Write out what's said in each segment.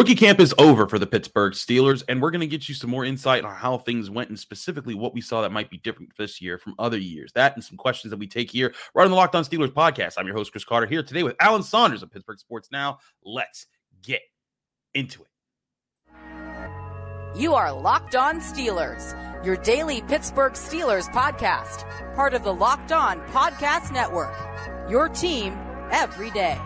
Rookie camp is over for the Pittsburgh Steelers, and we're going to get you some more insight on how things went and specifically what we saw that might be different this year from other years. That and some questions that we take here right on the Locked On Steelers podcast. I'm your host, Chris Carter, here today with Alan Saunders of Pittsburgh Sports Now. Let's get into it. You are Locked On Steelers, your daily Pittsburgh Steelers podcast, part of the Locked On Podcast Network. Your team every day.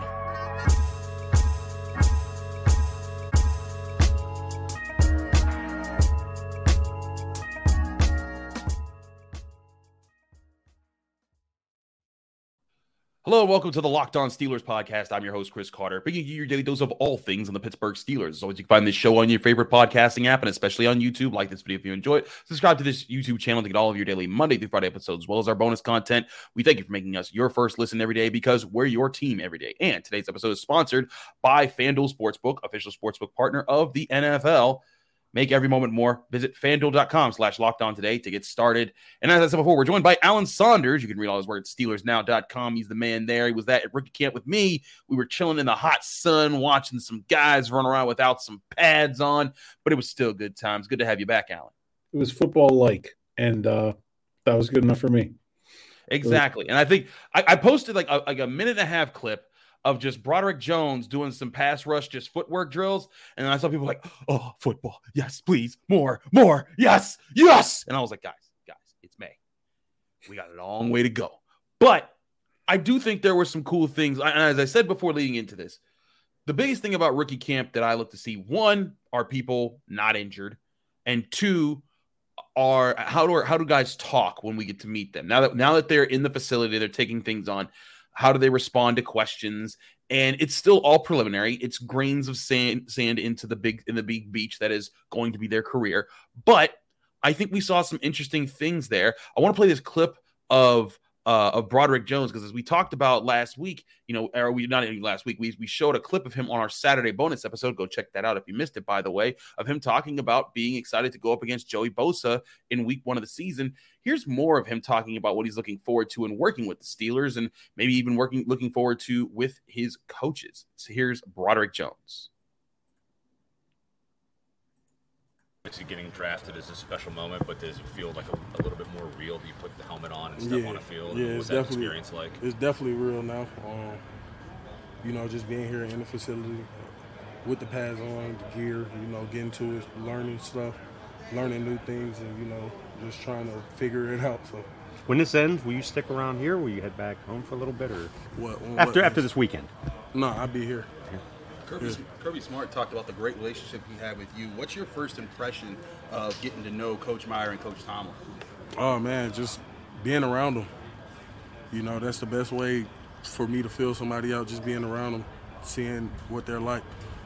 Hello, welcome to the Locked On Steelers podcast. I'm your host, Chris Carter, bringing you your daily dose of all things on the Pittsburgh Steelers. As always, you can find this show on your favorite podcasting app and especially on YouTube. Like this video if you enjoy it. Subscribe to this YouTube channel to get all of your daily Monday through Friday episodes, as well as our bonus content. We thank you for making us your first listen every day because we're your team every day. And today's episode is sponsored by FanDuel Sportsbook, official sportsbook partner of the NFL. Make every moment more. Visit fanduel.com slash locked on today to get started. And as I said before, we're joined by Alan Saunders. You can read all his work at SteelersNow.com. He's the man there. He was that at rookie camp with me. We were chilling in the hot sun, watching some guys run around without some pads on, but it was still good times. Good to have you back, Alan. It was football like, and uh, that was good enough for me. Exactly. And I think I, I posted like a, like a minute and a half clip of just Broderick Jones doing some pass rush, just footwork drills. And I saw people like, oh, football. Yes, please. More, more. Yes, yes. And I was like, guys, guys, it's May. We got a long way to go. But I do think there were some cool things. And as I said before leading into this, the biggest thing about rookie camp that I look to see one, are people not injured? And two, are how do how do guys talk when we get to meet them now that now that they're in the facility they're taking things on how do they respond to questions? And it's still all preliminary. It's grains of sand, sand into the big in the big beach that is going to be their career. But I think we saw some interesting things there. I want to play this clip of uh, of Broderick Jones because as we talked about last week, you know, or we not even last week, we we showed a clip of him on our Saturday bonus episode. Go check that out if you missed it. By the way, of him talking about being excited to go up against Joey Bosa in Week One of the season. Here's more of him talking about what he's looking forward to and working with the Steelers, and maybe even working looking forward to with his coaches. So here's Broderick Jones. Obviously, getting drafted is a special moment, but does it feel like a, a little bit more real? Do you put the helmet on and step yeah. on a field? Yeah, What's it's that definitely experience like? It's definitely real now. Um, you know, just being here in the facility with the pads on, the gear, you know, getting to it, learning stuff, learning new things, and you know, just trying to figure it out. So, When this ends, will you stick around here? Or will you head back home for a little bit, or what after what- after this weekend? No, I'll be here. Kirby, Kirby Smart talked about the great relationship he had with you. What's your first impression of getting to know Coach Meyer and Coach Tomlin? Oh man, just being around them. You know, that's the best way for me to feel somebody out. Just being around them, seeing what they're like.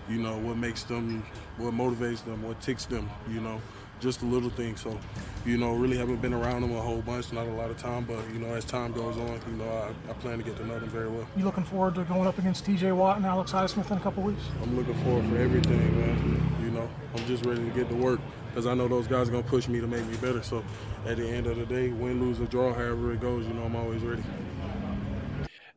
You know, what makes them, what motivates them, what ticks them. You know, just the little things. So, you know, really haven't been around them a whole bunch, not a lot of time. But you know, as time goes on, you know, I, I plan to get to know them very well. You looking forward to going up against T.J. Watt and Alex Highsmith in a couple weeks? I'm looking forward for everything, man. You know, I'm just ready to get to work because I know those guys are gonna push me to make me better. So, at the end of the day, win, lose, or draw, however it goes, you know, I'm always ready.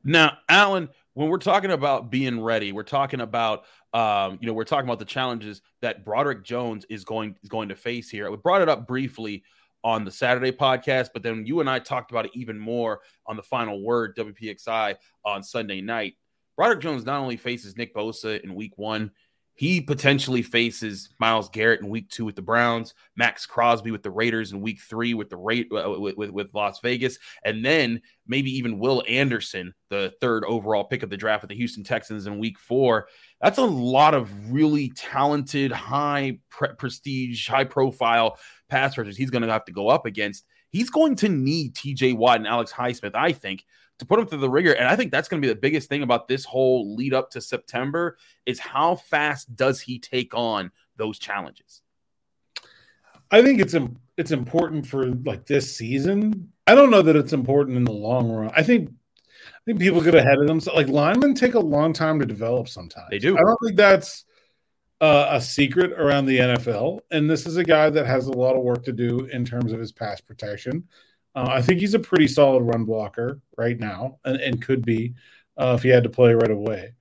Now, Alan, when we're talking about being ready, we're talking about um, you know, we're talking about the challenges that Broderick Jones is going is going to face here. We brought it up briefly on the Saturday podcast, but then you and I talked about it even more on the final word WPXI on Sunday night. Broderick Jones not only faces Nick Bosa in week one, he potentially faces Myles Garrett in week two with the Browns, Maxx Crosby with the Raiders in week three with the rate uh, with, with, with Las Vegas, and then maybe even Will Anderson, the third overall pick of the draft with the Houston Texans in week four. That's a lot of really talented, high pre- prestige, high profile pass rushers he's going to have to go up against. He's going to need TJ Watt and Alex Highsmith, I think, to put him through the ringer. And I think that's going to be the biggest thing about this whole lead up to September is how fast does he take on those challenges? I think it's it's important for like this season. I don't know that it's important in the long run. I think I think people get ahead of themselves. Like linemen take a long time to develop. Sometimes They do. I don't think that's uh, a secret around the NFL. And this is a guy that has a lot of work to do in terms of his pass protection. Uh, I think he's a pretty solid run blocker right now, and, and could be uh, if he had to play right away.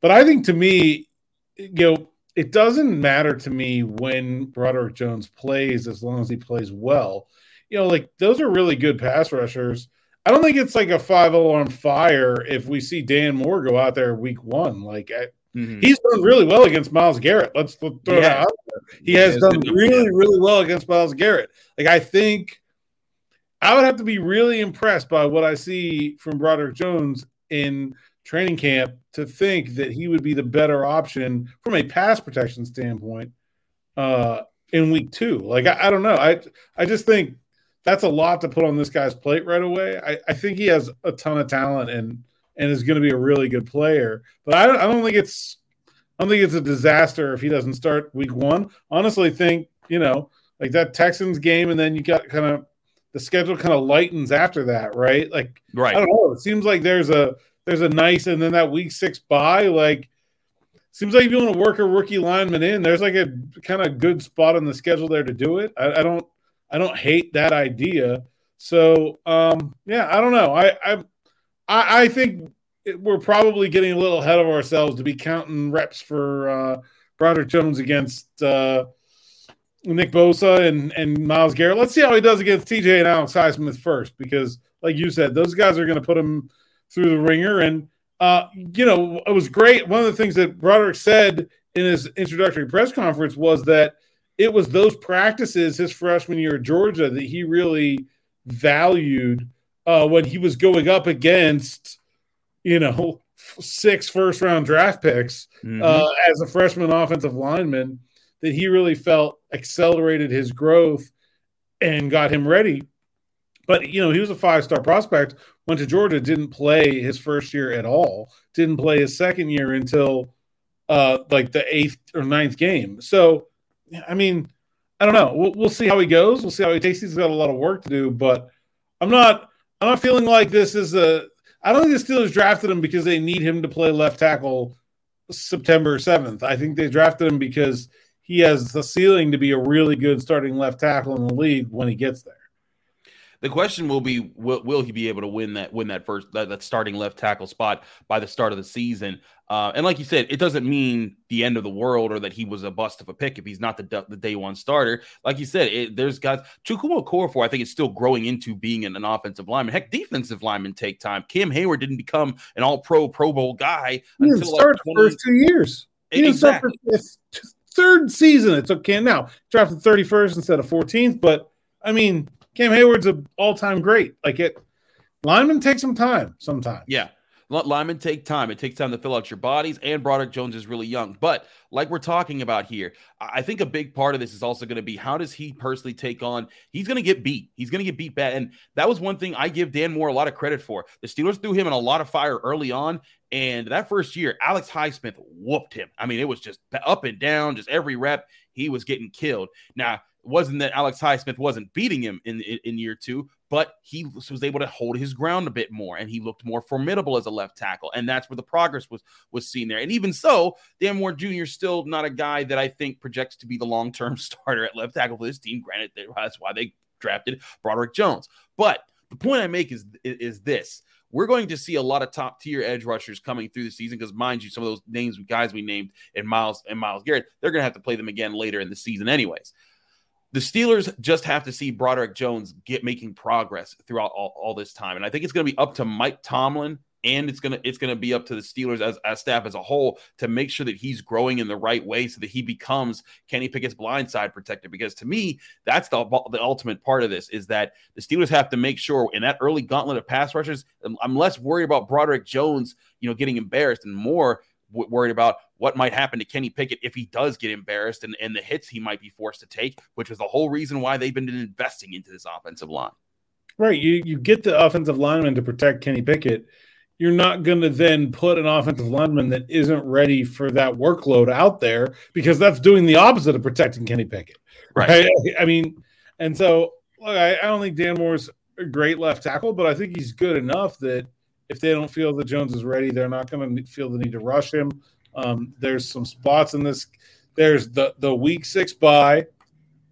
But I think to me, you know, it doesn't matter to me when Broderick Jones plays as long as he plays well. You know, like those are really good pass rushers. I don't think it's like a five alarm fire if we see Dan Moore go out there week one. Like I, Mhm. he's done really well against Myles Garrett. Let's throw that out there. He He has has done really, really well against Myles Garrett. Like I think I would have to be really impressed by what I see from Broderick Jones in training camp to think that he would be the better option from a pass protection standpoint uh, in week two. Like I, I don't know. I I just think that's a lot to put on this guy's plate right away. I, I think he has a ton of talent and and is going to be a really good player. But I don't, I don't think it's I don't think it's a disaster if he doesn't start week one. Honestly, think you know like that Texans game, and then you got kind of the schedule kind of lightens after that, right? Like Right. I don't know. It seems like there's a there's a nice and then that week six bye like seems like if you want to work a rookie lineman in, there's like a kind of good spot on the schedule there to do it. I, I don't I don't hate that idea. So um yeah, I don't know. I I I, I think we're probably getting a little ahead of ourselves to be counting reps for uh Broderick Jones against uh Nick Bosa and, and Myles Garrett. Let's see how he does against TJ and Alex Highsmith first, because like you said, those guys are going to put him through the ringer. And uh, you know, it was great. One of the things that Broderick said in his introductory press conference was that it was those practices his freshman year at Georgia that he really valued uh, when he was going up against, you know, six first round draft picks Mhm. uh, as a freshman offensive lineman that he really felt accelerated his growth and got him ready. But you know, he was a five star prospect. Went to Georgia, didn't play his first year at all. Didn't play his second year until uh, like the eighth or ninth game. So, I mean, I don't know. We'll, we'll see how he goes. We'll see how he takes. He's got a lot of work to do, but I'm not. I'm not feeling like this is a. I don't think the Steelers drafted him because they need him to play left tackle September 7th. I think they drafted him because he has the ceiling to be a really good starting left tackle in the league when he gets there. The question will be: Will, will he be able to win that win that first that, that starting left tackle spot by the start of the season? Uh, and like you said, it doesn't mean the end of the world or that he was a bust of a pick if he's not the the day one starter. Like you said, it, there's guys. Chukwuma Okorafor, I think, is still growing into being an, an offensive lineman. Heck, defensive linemen take time. Cam Heyward didn't become an All Pro Pro Bowl guy He didn't until start like the 20 first two years. He didn't start for third season. It took Cam now drafted 31st instead of 14th. But I mean, Cam Heyward's an all time great. Like it, linemen take some time sometimes. Yeah. Linemen take time. It takes time to fill out your bodies, and Broderick Jones is really young. But like we're talking about here, I think a big part of this is also going to be how does he personally take on? He's going to get beat. He's going to get beat bad, and that was one thing I give Dan Moore a lot of credit for. The Steelers threw him in a lot of fire early on, and that first year, Alex Highsmith whooped him. I mean, it was just up and down, just every rep he was getting killed. Now, wasn't that Alex Highsmith wasn't beating him in, in in year two, but he was able to hold his ground a bit more, and he looked more formidable as a left tackle, and that's where the progress was was seen there. And even so, Dan Moore Jr. still not a guy that I think projects to be the long term starter at left tackle for this team. Granted, that's why they drafted Broderick Jones, but the point I make is is this: we're going to see a lot of top tier edge rushers coming through the season because, mind you, some of those names guys we named and Myles and Myles Garrett, they're going to have to play them again later in the season, anyways. The Steelers just have to see Broderick Jones get making progress throughout all, all this time, and I think it's going to be up to Mike Tomlin and it's gonna it's gonna be up to the Steelers as, as staff as a whole to make sure that he's growing in the right way so that he becomes Kenny Pickett's blindside protector. Because to me, that's the the ultimate part of this is that the Steelers have to make sure in that early gauntlet of pass rushers. I'm, I'm less worried about Broderick Jones, you know, getting embarrassed, and more w- worried about what might happen to Kenny Pickett if he does get embarrassed and, and the hits he might be forced to take, which was the whole reason why they've been investing into this offensive line. Right. You you get the offensive lineman to protect Kenny Pickett. You're not going to then put an offensive lineman that isn't ready for that workload out there because that's doing the opposite of protecting Kenny Pickett. Right. I, I mean, and so look, I, I don't think Dan Moore's a great left tackle, but I think he's good enough that if they don't feel that Jones is ready, they're not going to feel the need to rush him. Um, there's some spots in this. There's the the week six bye.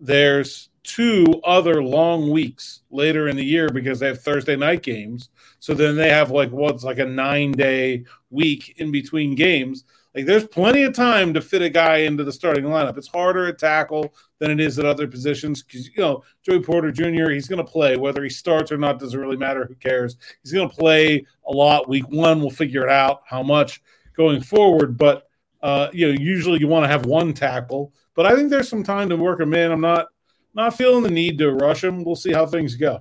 There's two other long weeks later in the year because they have Thursday night games. So then they have like what's like a nine day week in between games. Like there's plenty of time to fit a guy into the starting lineup. It's harder at tackle than it is at other positions because you know Joey Porter Jr. He's going to play whether he starts or not doesn't really matter. Who cares? He's going to play a lot. Week one, we'll figure it out how much going forward. But uh, you know, usually you want to have one tackle. But I think there's some time to work him in. I'm not not feeling the need to rush him. We'll see how things go.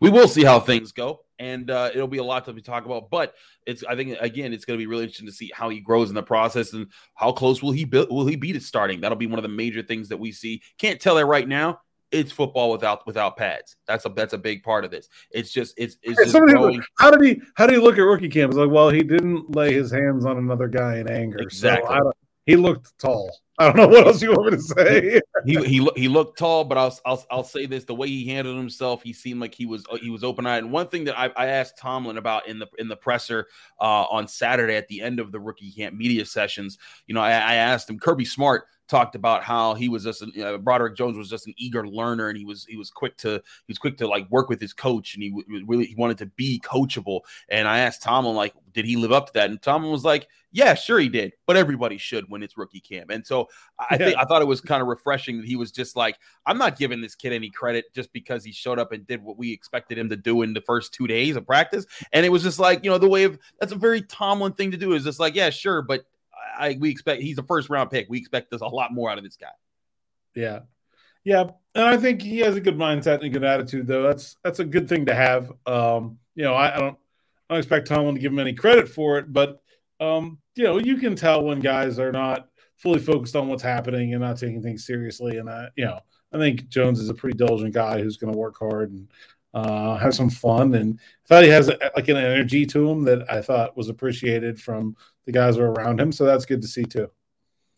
We will see how things go and uh, it'll be a lot to be talk about. But it's I think again it's going to be really interesting to see how he grows in the process and how close will he be, will he be to starting. That'll be one of the major things that we see. Can't tell that right now. It's football without without pads. That's a that's a big part of this. It's just it's it's just growing. how did he how did he look at rookie camp? It's like well he didn't lay his hands on another guy in anger. Exactly. So he looked tall. I don't know what else you want me to say. he he he looked tall, but I'll I'll I'll say this: the way he handled himself, he seemed like he was he was open eyed. And one thing that I, I asked Tomlin about in the in the presser uh, on Saturday at the end of the rookie camp media sessions, you know, I, I asked him Kirby Smart talked about how he was just know, Broderick Jones was just an eager learner and he was he was quick to he was quick to like work with his coach and he w- really he wanted to be coachable. And I asked Tomlin like, did he live up to that? And Tomlin was like, yeah, sure he did, but everybody should when it's rookie camp. And so I yeah. think I thought it was kind of refreshing that he was just like, I'm not giving this kid any credit just because he showed up and did what we expected him to do in the first two days of practice. And it was just like, you know, the way of that's a very Tomlin thing to do is just like, yeah, sure, but I we expect he's a first round pick. We expect there's a lot more out of this guy. Yeah. Yeah. And I think he has a good mindset and a good attitude, though. That's that's a good thing to have. Um, you know, I, I don't I don't expect Tomlin to give him any credit for it, but um, you know, you can tell when guys are not fully focused on what's happening and not taking things seriously. And I, you know, I think Jones is a pretty diligent guy who's going to work hard and uh, have some fun. And I thought he has a, like an energy to him that I thought was appreciated from the guys who are around him. So that's good to see too.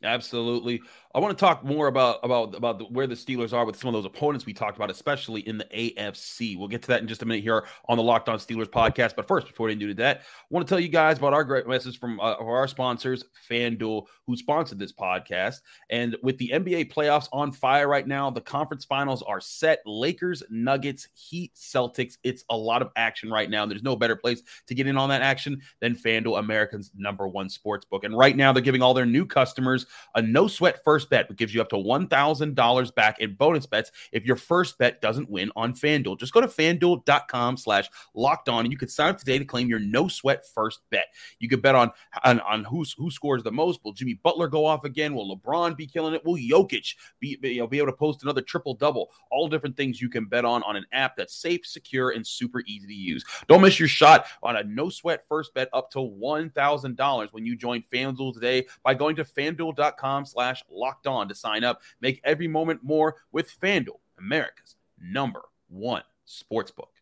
Absolutely. I want to talk more about about about the, where the Steelers are with some of those opponents we talked about, especially in the AFC. We'll get to that in just a minute here on the Locked On Steelers podcast. But first, before we do that, I want to tell you guys about our great message from uh, our sponsors, FanDuel, who sponsored this podcast. And with the NBA playoffs on fire right now, the conference finals are set. Lakers, Nuggets, Heat, Celtics. It's a lot of action right now. There's no better place to get in on that action than FanDuel, America's number one sports book. And right now, they're giving all their new customers a no sweat first bet, which gives you up to $1,000 back in bonus bets if your first bet doesn't win on FanDuel. Just go to fanduel.com slash locked on and you can sign up today to claim your no sweat first bet. You could bet on, on, on who, who scores the most. Will Jimmy Butler go off again? Will LeBron be killing it? Will Jokic be, be, you know, be able to post another triple double? All different things you can bet on on an app that's safe, secure, and super easy to use. Don't miss your shot on a no sweat first bet up to $1,000 when you join FanDuel today by going to fanduel.com slash locked locked on to sign up. Make every moment more with FanDuel, America's number one sportsbook.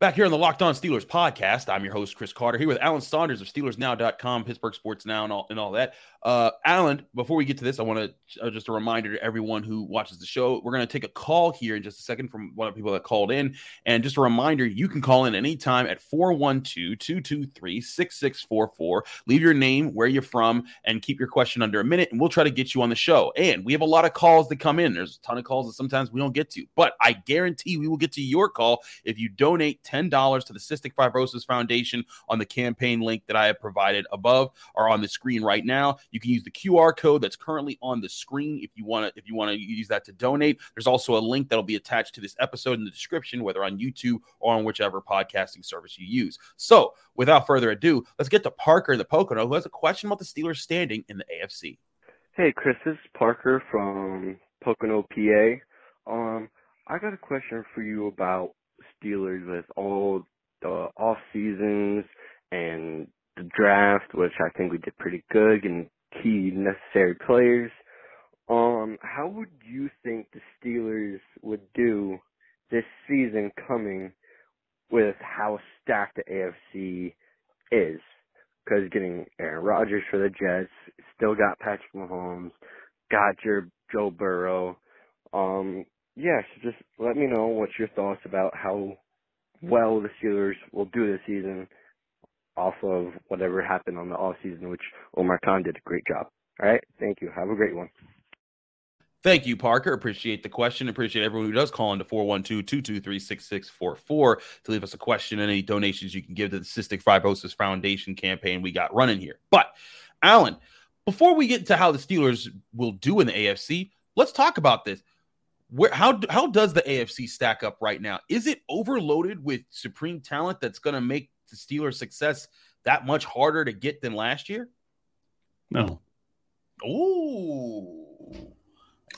Back here on the Locked On Steelers podcast, I'm your host, Chris Carter, here with Alan Saunders of SteelersNow.com, Pittsburgh Sports Now, and all, and all that. Uh, Alan, before we get to this, I want to uh, just a reminder to everyone who watches the show. We're going to take a call here in just a second from one of the people that called in. And just a reminder, you can call in anytime at 412 223 6644. Leave your name, where you're from, and keep your question under a minute, and we'll try to get you on the show. And we have a lot of calls that come in. There's a ton of calls that sometimes we don't get to, but I guarantee we will get to your call if you donate $10 to the Cystic Fibrosis Foundation on the campaign link that I have provided above or on the screen right now. You can use the QR code that's currently on the screen if you want to if you want to use that to donate. There's also a link that'll be attached to this episode in the description, whether on YouTube or on whichever podcasting service you use. So, without further ado, let's get to Parker the Pocono, who has a question about the Steelers standing in the AFC. Hey, Chris, this is Parker from Pocono, PA. Um, I got a question for you about Steelers with all the off seasons and the draft, which I think we did pretty good, and key necessary players. Um, how would you think the Steelers would do this season coming with how stacked the AFC is? Because getting Aaron Rodgers for the Jets, still got Patrick Mahomes, got your Joe Burrow. Um, yeah, so just let me know what's your thoughts about how well the Steelers will do this season off of whatever happened on the off season, which Omar Khan did a great job. All right, thank you. Have a great one. Thank you, Parker. Appreciate the question. Appreciate everyone who does call into 412 223 6644 to leave us a question and any donations you can give to the Cystic Fibrosis Foundation campaign we got running here. But, Alan, before we get to how the Steelers will do in the AFC, let's talk about this. Where how how does the AFC stack up right now? Is it overloaded with supreme talent that's going to make the Steelers' success that much harder to get than last year? No. Ooh.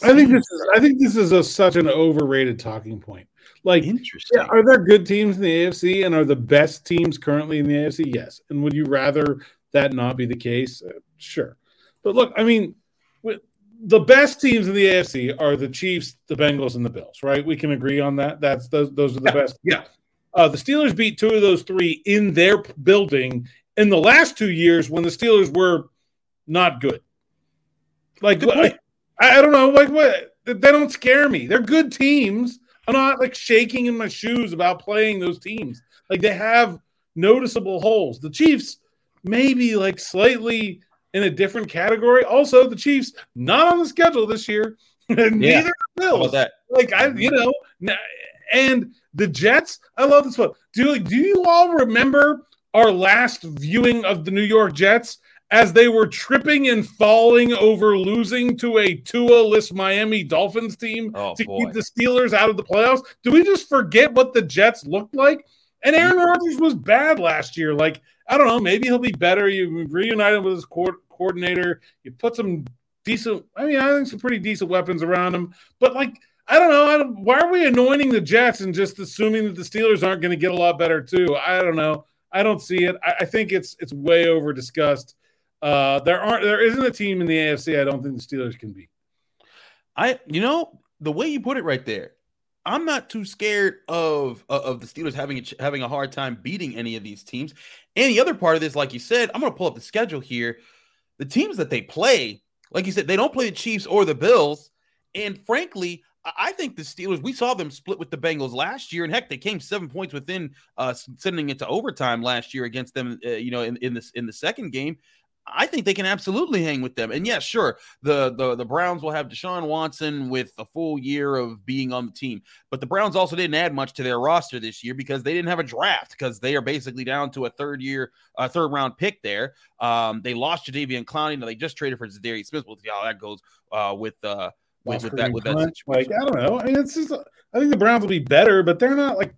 I think this is I think this is a, such an overrated talking point. Like, interesting. yeah, are there good teams in the AFC and are the best teams currently in the AFC? Yes. And would you rather that not be the case? Uh, sure. But look, I mean, the best teams in the AFC are the Chiefs, the Bengals, and the Bills. Right? We can agree on that. That's those. Those are the Yeah, best. yeah. Uh, the Steelers beat two of those three in their building in the last two years when the Steelers were not good. Like. I, I don't know, like what they don't scare me. They're good teams. I'm not like shaking in my shoes about playing those teams. Like they have noticeable holes. The Chiefs maybe like slightly in a different category. Also, the Chiefs not on the schedule this year, and Yeah. neither Bills. that? Like I, you know, and the Jets. I love this one. Do do you all remember our last viewing of the New York Jets as they were tripping and falling over losing to a Tua-less Miami Dolphins team Oh, to boy. keep the Steelers out of the playoffs? Do we just forget what the Jets looked like? And Aaron mm. Rodgers was bad last year. Like I don't know, maybe he'll be better. You reunite him with his co- coordinator. You put some decent. I mean, I think some pretty decent weapons around him. But like, I don't know. I don't, why are we anointing the Jets and just assuming that the Steelers aren't going to get a lot better too? I don't know. I don't see it. I, I think it's it's way over discussed. Uh, there aren't there isn't a team in the AFC I don't think the Steelers can beat. I, you know, the way you put it right there, I'm not too scared of of of the Steelers having a, having a hard time beating any of these teams. And the other part of this, like you said, I'm going to pull up the schedule here. The teams that they play, like you said, they don't play the Chiefs or the Bills. And frankly, I I think the Steelers, we saw them split with the Bengals last year, and heck, they came seven points within uh, sending it to overtime last year against them. Uh, you know, in, in this in the second game, I think they can absolutely hang with them. And yeah, sure, the the the Browns will have Deshaun Watson with a full year of being on the team, but the Browns also didn't add much to their roster this year because they didn't have a draft because they are basically down to a third year, uh, third round pick there. Um, they lost Jadeveon Clowney, now they just traded for Za'Darius Smith. We'll see how that goes uh, with uh, with, with that with that Like. I don't know. I mean, it's just I think the Browns will be better, but they're not like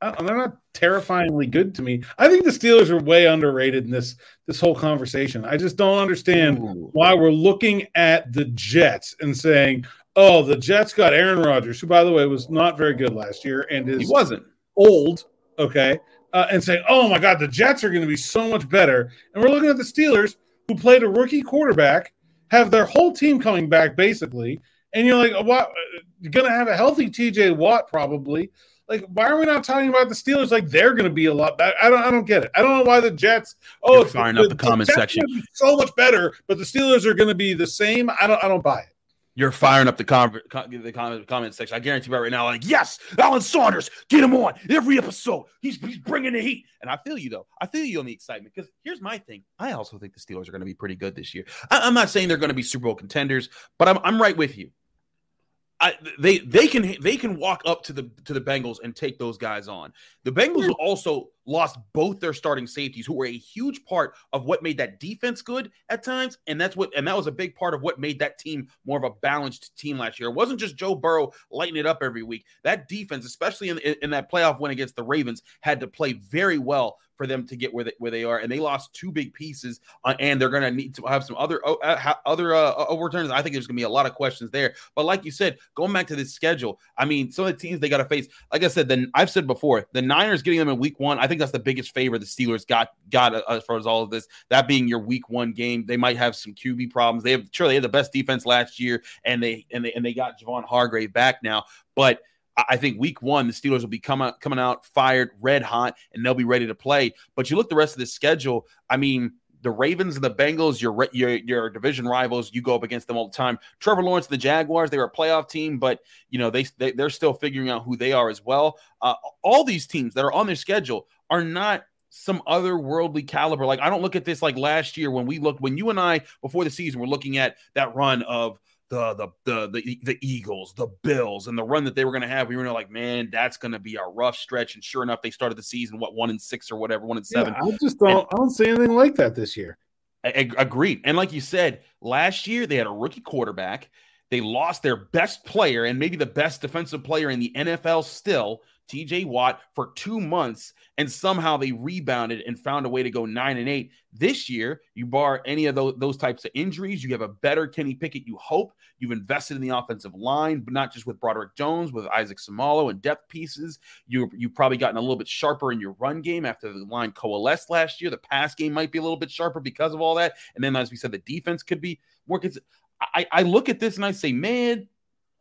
they're not terrifyingly good to me. I think the Steelers are way underrated in this this whole conversation. I just don't understand Ooh. why we're looking at the Jets and saying, "Oh, the Jets got Aaron Rodgers, who by the way was not very good last year and He wasn't. old." Okay, uh, and saying, "Oh my God, the Jets are going to be so much better," and we're looking at the Steelers, who played a rookie quarterback, have their whole team coming back basically, and you're like, "What? You're going to have a healthy T.J. Watt probably." Like, why are we not talking about the Steelers like they're going to be a lot better? I don't, I don't get it. I don't know why the Jets. Oh, You're it's- firing up the comment section. so much better, but the Steelers are going to be the same. I don't, I don't buy it. You're firing up the con- the comment, comment section. I guarantee you right now, like, yes, Alan Saunders, get him on every episode. He's, he's bringing the heat. And I feel you, though. I feel you on the excitement because here's my thing. I also think the Steelers are going to be pretty good this year. I, I'm not saying they're going to be Super Bowl contenders, but I'm, I'm right with you. I, they they can they can walk up to the to the Bengals and take those guys on. The Bengals also lost both their starting safeties, who were a huge part of what made that defense good at times, and that's what and that was a big part of what made that team more of a balanced team last year. It wasn't just Joe Burrow lighting it up every week. That defense, especially in in, in that playoff win against the Ravens, had to play very well for them to get where they, where they are, and they lost two big pieces, uh, and they're going to need to have some other uh, uh, other uh, overturns. I think there's going to be a lot of questions there. But like you said, going back to this schedule, I mean, some of the teams they got to face. Like I said, then I've said before, the Niners getting them in Week One. I think that's the biggest favor the Steelers got got uh, as far as all of this. That being your Week One game, they might have some QB problems. They have sure they had the best defense last year, and they and they and they got Javon Hargrave back now, but. I- think week one, the Steelers will be coming out, coming out fired, red hot, and they'll be ready to play. But you look the rest of the schedule. I mean, the Ravens and the Bengals, your your your division rivals, you go up against them all the time. Trevor Lawrence, the Jaguars, they were a playoff team, but you know they, they they're still figuring out who they are as well. Uh, all these teams that are on their schedule are not some other worldly caliber. Like I don't look at this like last year when we looked when you and I before the season were looking at that run of the the the the, the Eagles, the Bills, and the run that they were going to have. We were like, man, that's going to be a rough stretch. And sure enough, they started the season what one and six or whatever, one and seven. Yeah, I just don't. And, I don't see anything like that this year. i Agreed. And like you said, last year they had a rookie quarterback. They lost their best player and maybe the best defensive player in the NFL still, TJ Watt, for two months. And somehow they rebounded and found a way to go nine and eight. This year, you bar any of those, those types of injuries. You have a better Kenny Pickett, you hope. You've invested in the offensive line, but not just with Broderick Jones, with Isaac Seumalo and depth pieces. You, you've probably gotten a little bit sharper in your run game after the line coalesced last year. The pass game might be a little bit sharper because of all that. And then, as we said, the defense could be more. I, I look at this and I say, man,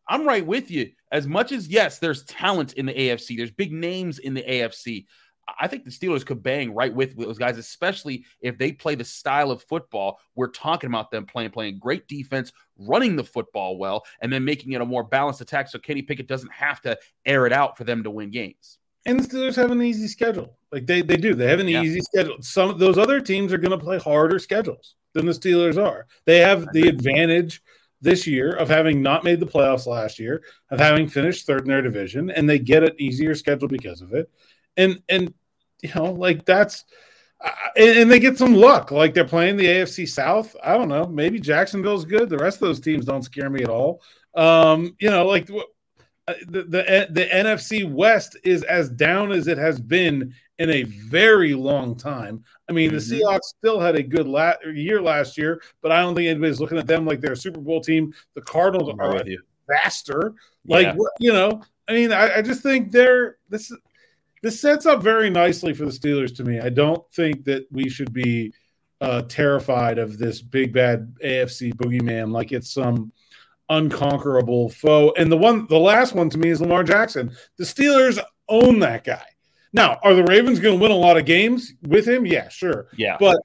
I'm right with you. As much as yes, there's talent in the AFC, there's big names in the AFC. I think the Steelers could bang right with those guys, especially if they play the style of football we're talking about them playing, playing great defense, running the football well, and then making it a more balanced attack so Kenny Pickett doesn't have to air it out for them to win games. And the Steelers have an easy schedule. Like they, they do. They have an yeah. easy schedule. Some of those other teams are going to play harder schedules than the Steelers are. They have the advantage this year of having not made the playoffs last year, of having finished third in their division, and they get an easier schedule because of it. And and you know, like that's uh, and, and, they get some luck. Like they're playing the AFC South. I don't know. Maybe Jacksonville's good. The rest of those teams don't scare me at all. Um, you know, like the, the the NFC West is as down as it has been in a very long time. I mean, mm-hmm. the Seahawks still had a good la- year last year, but I don't think anybody's looking at them like they're a Super Bowl team. The Cardinals are a disaster. Like, yeah. you know, I mean, I, I, just think they're this. This sets up very nicely for the Steelers to me. I don't think that we should be uh, terrified of this big bad AFC boogeyman like it's some unconquerable foe. And the one, the last one to me is Lamar Jackson. The Steelers own that guy. Now, are the Ravens going to win a lot of games with him? Yeah, sure. Yeah. But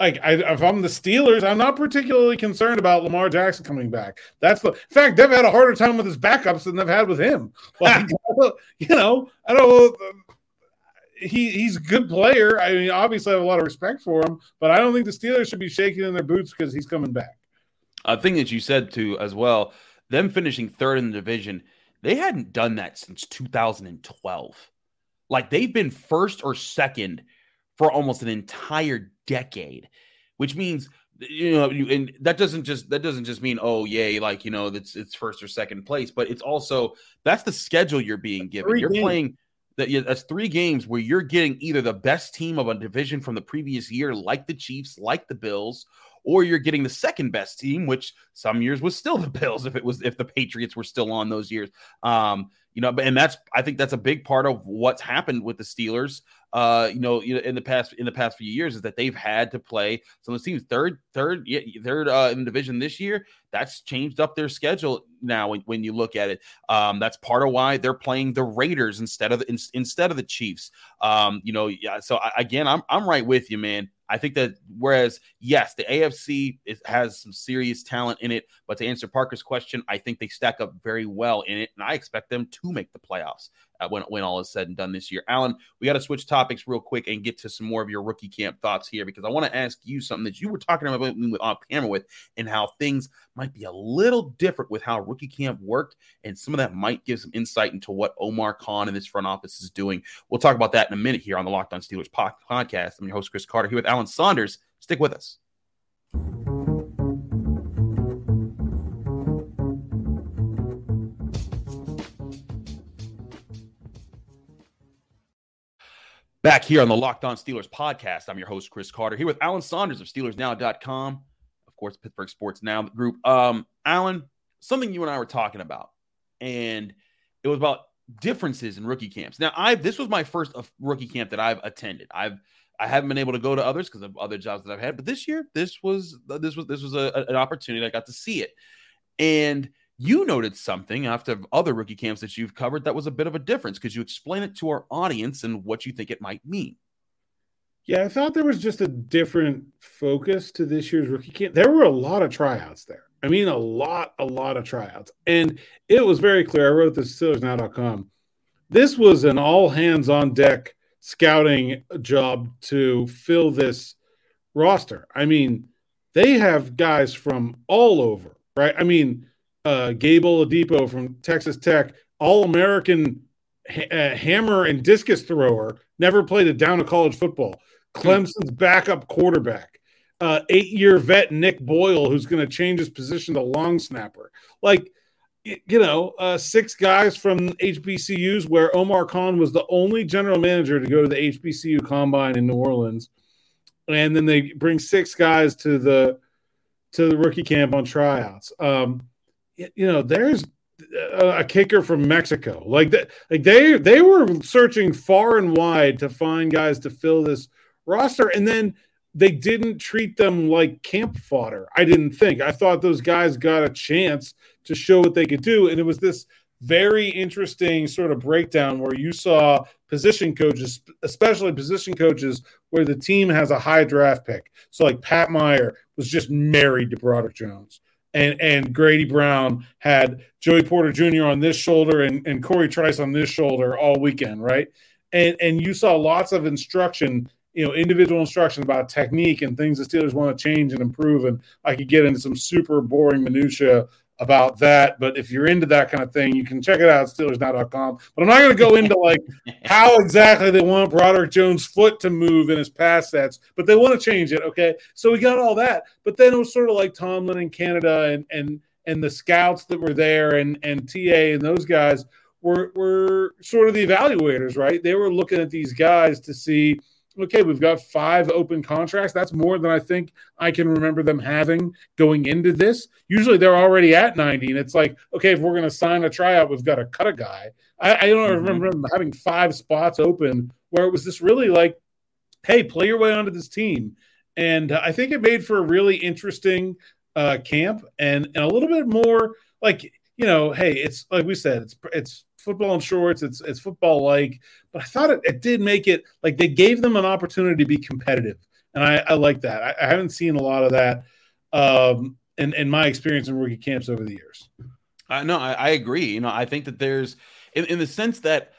like, I, if I'm the Steelers, I'm not particularly concerned about Lamar Jackson coming back. That's the in fact they've had a harder time with his backups than they've had with him. Like, you know, I don't know. He he's a good player. I mean, obviously, I have a lot of respect for him, but I don't think the Steelers should be shaking in their boots because he's coming back. A thing that you said too, as well, them finishing third in the division, they hadn't done that since 2012. Like they've been first or second for almost an entire decade, which means you know, and that doesn't just that doesn't just mean oh yay, like you know that's it's first or second place, but it's also that's the schedule you're being given. you you're games. playing that that's three games where you're getting either the best team of a division from the previous year, like the Chiefs, like the Bills, or you're getting the second best team, which some years was still the Bills if it was if the Patriots were still on those years. Um, you know, and that's I think that's a big part of what's happened with the Steelers. Uh, you know, in the past in the past few years is that they've had to play some of the teams third, third, third uh, in the division this year. That's changed up their schedule now. When, when you look at it, um, that's part of why they're playing the Raiders instead of the, in, instead of the Chiefs. Um, you know, yeah. So I, again, I'm I'm right with you, man. I think that whereas yes, the AFC is, has some serious talent in it, but to answer Parker's question, I think they stack up very well in it, and I expect them to make the playoffs uh, when when all is said and done this year. Alan, we got to switch topics real quick and get to some more of your rookie camp thoughts here because I want to ask you something that you were talking about off camera with, and how things might be a little different with how rookie camp worked, and some of that might give some insight into what Omar Khan and this front office is doing. We'll talk about that in a minute here on the Locked On Steelers podcast. I'm your host Chris Carter here with Alan Saunders. Stick with us. Back here on the Locked On Steelers podcast, I'm your host, Chris Carter, here with Alan Saunders of SteelersNow.com, of course, Pittsburgh Sports Now group. Um, Alan, something you and I were talking about, and it was about differences in rookie camps. Now, I this was my first rookie camp that I've attended. I've I haven't been able to go to others because of other jobs that I've had, but this year, this was this was this was a, an opportunity. I got to see it, and you noted something after other rookie camps that you've covered that was a bit of a difference. Could you explain it to our audience and what you think it might mean? Yeah, I thought there was just a different focus to this year's rookie camp. There were a lot of tryouts there. I mean, a lot, a lot of tryouts. And it was very clear. I wrote this SteelersNow.com. This was an all hands on deck scouting job to fill this roster. I mean, they have guys from all over, right? I mean, uh, Gabe from Texas Tech, All American ha- uh, hammer and discus thrower, never played a down of college football. Clemson's backup quarterback, uh, eight year vet Nick Boyle, who's going to change his position to long snapper. Like, you know, uh, six guys from HBCUs, where Omar Khan was the only general manager to go to the HBCU combine in New Orleans. And then they bring six guys to the to the rookie camp on tryouts. Um, you know, there's a, a kicker from Mexico. Like that, like they they were searching far and wide to find guys to fill this roster, and then they didn't treat them like camp fodder. I didn't think. I thought those guys got a chance to show what they could do, and it was this very interesting sort of breakdown where you saw position coaches, especially position coaches, where the team has a high draft pick. So like Pat Meyer was just married to Broderick Jones. And, and Grady Brown had Joey Porter Jr. on this shoulder and, and Cory Trice on this shoulder all weekend, right? And and you saw lots of instruction, you know, individual instruction about technique and things the Steelers want to change and improve. And I could get into some super boring minutia about that. But if you're into that kind of thing, you can check it out at Steelersnow.com. But I'm not going to go into like how exactly they want Broderick Jones' foot to move in his pass sets, but they want to change it. Okay. So we got all that. But then it was sort of like Tomlin in Canada and and and the scouts that were there and and TA and those guys were were sort of the evaluators, right? They were looking at these guys to see okay, we've got five open contracts. That's more than I think I can remember them having going into this. Usually they're already at 90, and it's like, okay, if we're going to sign a tryout, we've got to cut a guy. I, I don't Mhm. remember having five spots open where it was this really like, hey, play your way onto this team. And uh, I think it made for a really interesting uh, camp and, and a little bit more like, you know, hey, it's like we said, it's it's football in shorts, it's it's football like, but I thought it, it did make it like they gave them an opportunity to be competitive, and I, I like that. I, I haven't seen a lot of that um, in in my experience in rookie camps over the years. I no, I, I agree. You know, I think that there's in, in the sense that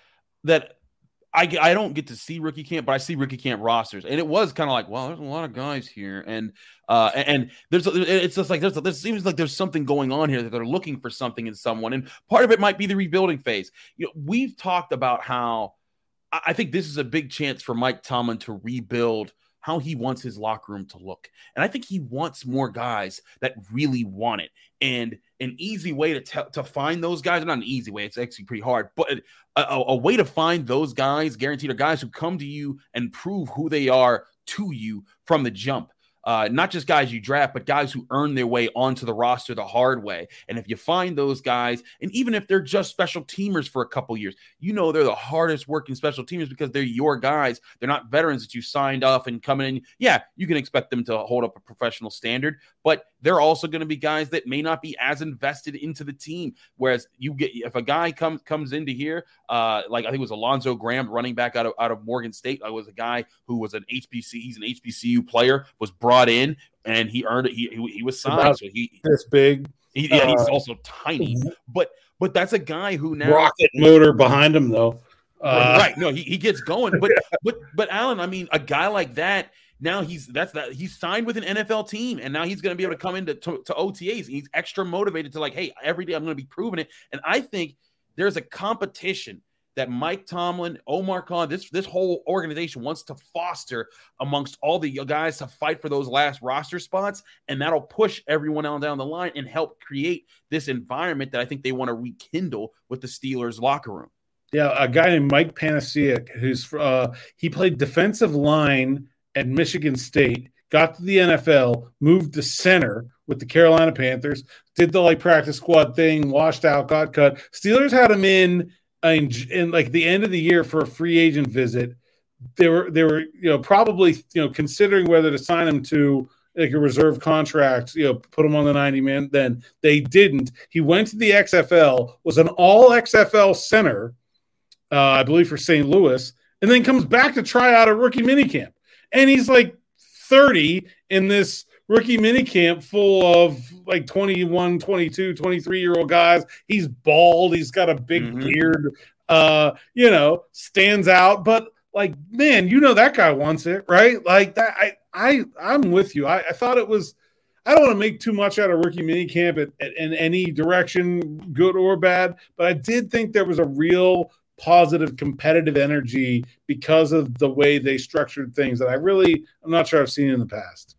that I I don't get to see rookie camp, but I see rookie camp rosters, and it was kind of like, well, there's a lot of guys here, and uh, and, there's it's just like there's there seems like there's something going on here that they're looking for something in someone, and part of it might be the rebuilding phase. You know, we've talked about how I think this is a big chance for Mike Tomlin to rebuild how he wants his locker room to look. And I think he wants more guys that really want it. And an easy way to tell to find those guys, not an easy way, it's actually pretty hard, but a, a, a way to find those guys, guaranteed, are guys who come to you and prove who they are to you from the jump. Uh, not just guys you draft, but guys who earn their way onto the roster the hard way. And if you find those guys, and even if they're just special teamers for a couple years, you know they're the hardest working special teamers because they're your guys. They're not veterans that you signed off and coming in. Yeah, you can expect them to hold up a professional standard, but they're also going to be guys that may not be as invested into the team. Whereas you get if a guy comes comes into here, uh, like I think it was Alfonzo Graham, running back out of out of Morgan State, uh, was a guy who was an HBC. He's an HBCU player, was brought in and he earned it. He he, he was signed, About so he, This big he yeah, he's uh, also tiny, but but that's a guy who now rocket motor behind him, though. Uh, right. No, he, he gets going. But but but Alan, I mean, a guy like that, now he's that's that he's signed with an NFL team and now he's gonna be able to come into to, to OTAs. He's extra motivated to like, hey, every day I'm gonna be proving it. And I think there's a competition that Mike Tomlin, Omar Khan, this this whole organization wants to foster amongst all the guys to fight for those last roster spots, and that'll push everyone on down the line and help create this environment that I think they want to rekindle with the Steelers locker room. Yeah, a guy named Mike Panasiuk, who's uh, he played defensive line at Michigan State, got to the NFL, moved to center with the Carolina Panthers, did the like practice squad thing, washed out, got cut. Steelers had him in in, in like the end of the year for a free agent visit. They were they were you know probably you know considering whether to sign him to like a reserve contract, you know, put him on the 90 man. Then they didn't. He went to the XFL, was an all XFL center, uh, I believe for St. Louis, and then comes back to try out a rookie minicamp. And he's like 30 in this rookie minicamp full of like 21, 22, 23 year old guys. He's bald, he's got a big Mhm. beard, uh, you know, stands out, but like, man, you know that guy wants it, right? Like that I I I'm with you. I, I thought it was I I don't want to make too much out of rookie minicamp at, at, in any direction, good or bad, but I did think there was a real positive competitive energy because of the way they structured things that I really I'm not sure I've seen in the past.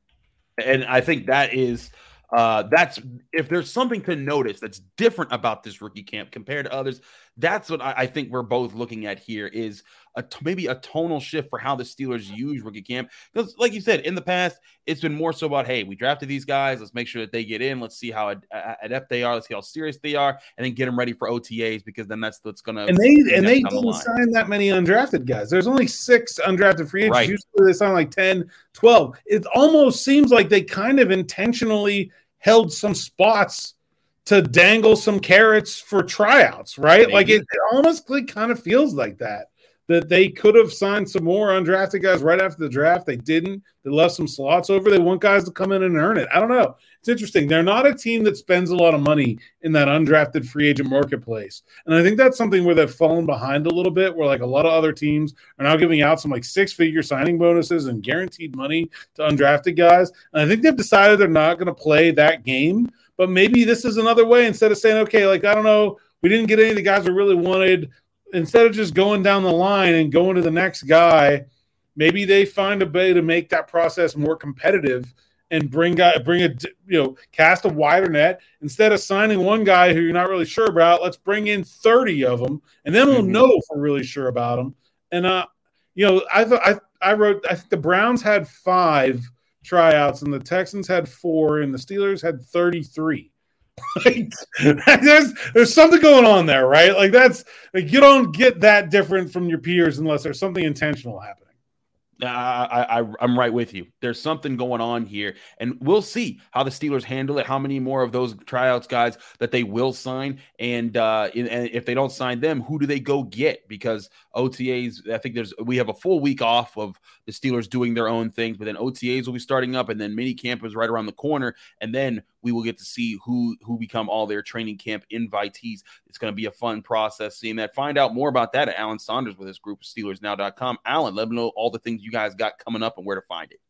And I think that is uh, that's if there's something to notice that's different about this rookie camp compared to others. That's what I, I think we're both looking at here is a t- maybe a tonal shift for how the Steelers use rookie camp. Because, like you said, in the past, it's been more so about hey, we drafted these guys, let's make sure that they get in, let's see how ad- adept they are, let's see how serious they are, and then get them ready for OTAs because then that's what's gonna. And they and they didn't the sign that many undrafted guys. There's only six undrafted free agents. Right. Usually they sign like 10, 12. It almost seems like they kind of intentionally held some spots to dangle some carrots for tryouts, right? Maybe. Like it, it almost like kind of feels like that. That they could have signed some more undrafted guys right after the draft. They didn't. They left some slots over. They want guys to come in and earn it. I don't know. It's interesting. They're not a team that spends a lot of money in that undrafted free agent marketplace. And I think that's something where they've fallen behind a little bit, where like a lot of other teams are now giving out some like six figure signing bonuses and guaranteed money to undrafted guys. And I think they've decided they're not going to play that game but maybe this is another way instead of saying, okay, like, I don't know, we didn't get any of the guys we really wanted. Instead of just going down the line and going to the next guy, maybe they find a way to make that process more competitive and bring guy bring a you know cast a wider net instead of signing one guy who you're not really sure about let's bring in 30 of them and then we'll mm-hmm. know if we're really sure about them and uh you know i i i wrote i think the browns had five tryouts, and the Texans had four, and the Steelers had 33. like, there's there's something going on there, right? Like that's like you don't get that different from your peers unless there's something intentional happening. I, I I'm right with you. There's something going on here, and we'll see how the Steelers handle it. How many more of those tryouts guys that they will sign, and uh, and if they don't sign them, who do they go get? Because OTAs, I think there's we have a full week off of the Steelers doing their own thing, but then OTAs will be starting up, and then mini camp is right around the corner, and then we will get to see who who become all their training camp invitees. It's going to be a fun process seeing that. Find out more about that at Alan Saunders with his group SteelersNow.com. Alan, let me know all the things you guys got coming up and where to find it.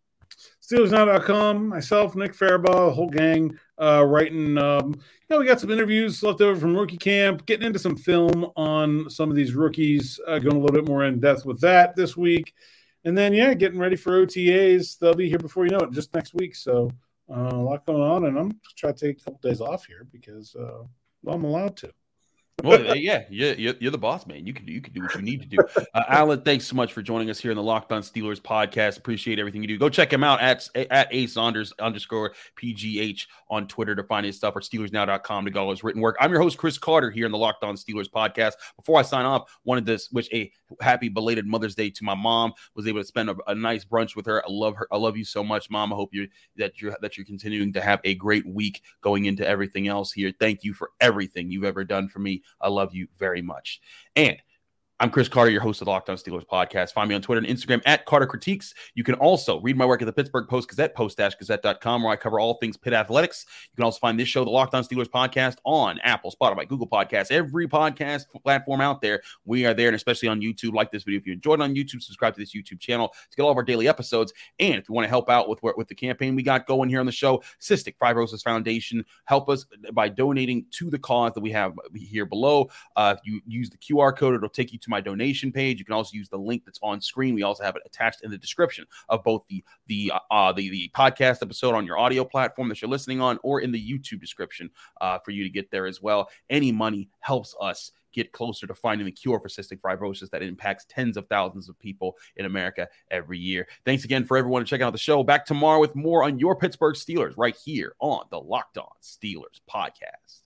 SteelersNow.com, myself, Nick Farabaugh, the whole gang, uh, writing. Um, you know, we got some interviews left over from rookie camp, getting into some film on some of these rookies, uh, going a little bit more in depth with that this week. And then, yeah, getting ready for OTAs. They'll be here before you know it, just next week. So, uh, a lot going on, and I'm trying to take a couple days off here because uh, well, I'm allowed to well, yeah, you're, you're, the boss, man. You can do you can do what you need to do. Uh, Alan, thanks so much for joining us here in the Locked On Steelers podcast. Appreciate everything you do. Go check him out at at a Saunders underscore pgh on Twitter to find his stuff or SteelersNow.com to go all his written work. I'm your host Chris Carter here in the Locked On Steelers podcast. Before I sign off, wanted to wish a happy belated Mother's Day to my mom. Was able to spend a, a nice brunch with her. I love her. I love you so much, mom. I hope you that you're that you're continuing to have a great week going into everything else here. Thank you for everything you've ever done for me. I love you very much. And I'm Chris Carter, your host of the Locked On Steelers podcast. Find me on Twitter and Instagram at Carter Critiques. You can also read my work at the Pittsburgh Post Gazette, post-gazette.com, where I cover all things Pitt athletics. You can also find this show, the Locked On Steelers podcast, on Apple, Spotify, Google Podcasts, every podcast platform out there. We are there, and especially on YouTube. Like this video if you enjoyed on YouTube. Subscribe to this YouTube channel to get all of our daily episodes. And if you want to help out with with the campaign we got going here on the show, Cystic Fibrosis Foundation, help us by donating to the cause that we have here below. Uh, if you use the QR code, it'll take you my donation page. You can also use the link that's on screen. We also have it attached in the description of both the the uh, the, the podcast episode on your audio platform that you're listening on, or in the YouTube description uh, for you to get there as well. Any money helps us get closer to finding the cure for cystic fibrosis that impacts tens of thousands of people in America every year. Thanks again for everyone checking out the show. Back tomorrow with more on your Pittsburgh Steelers right here on the Locked On Steelers podcast.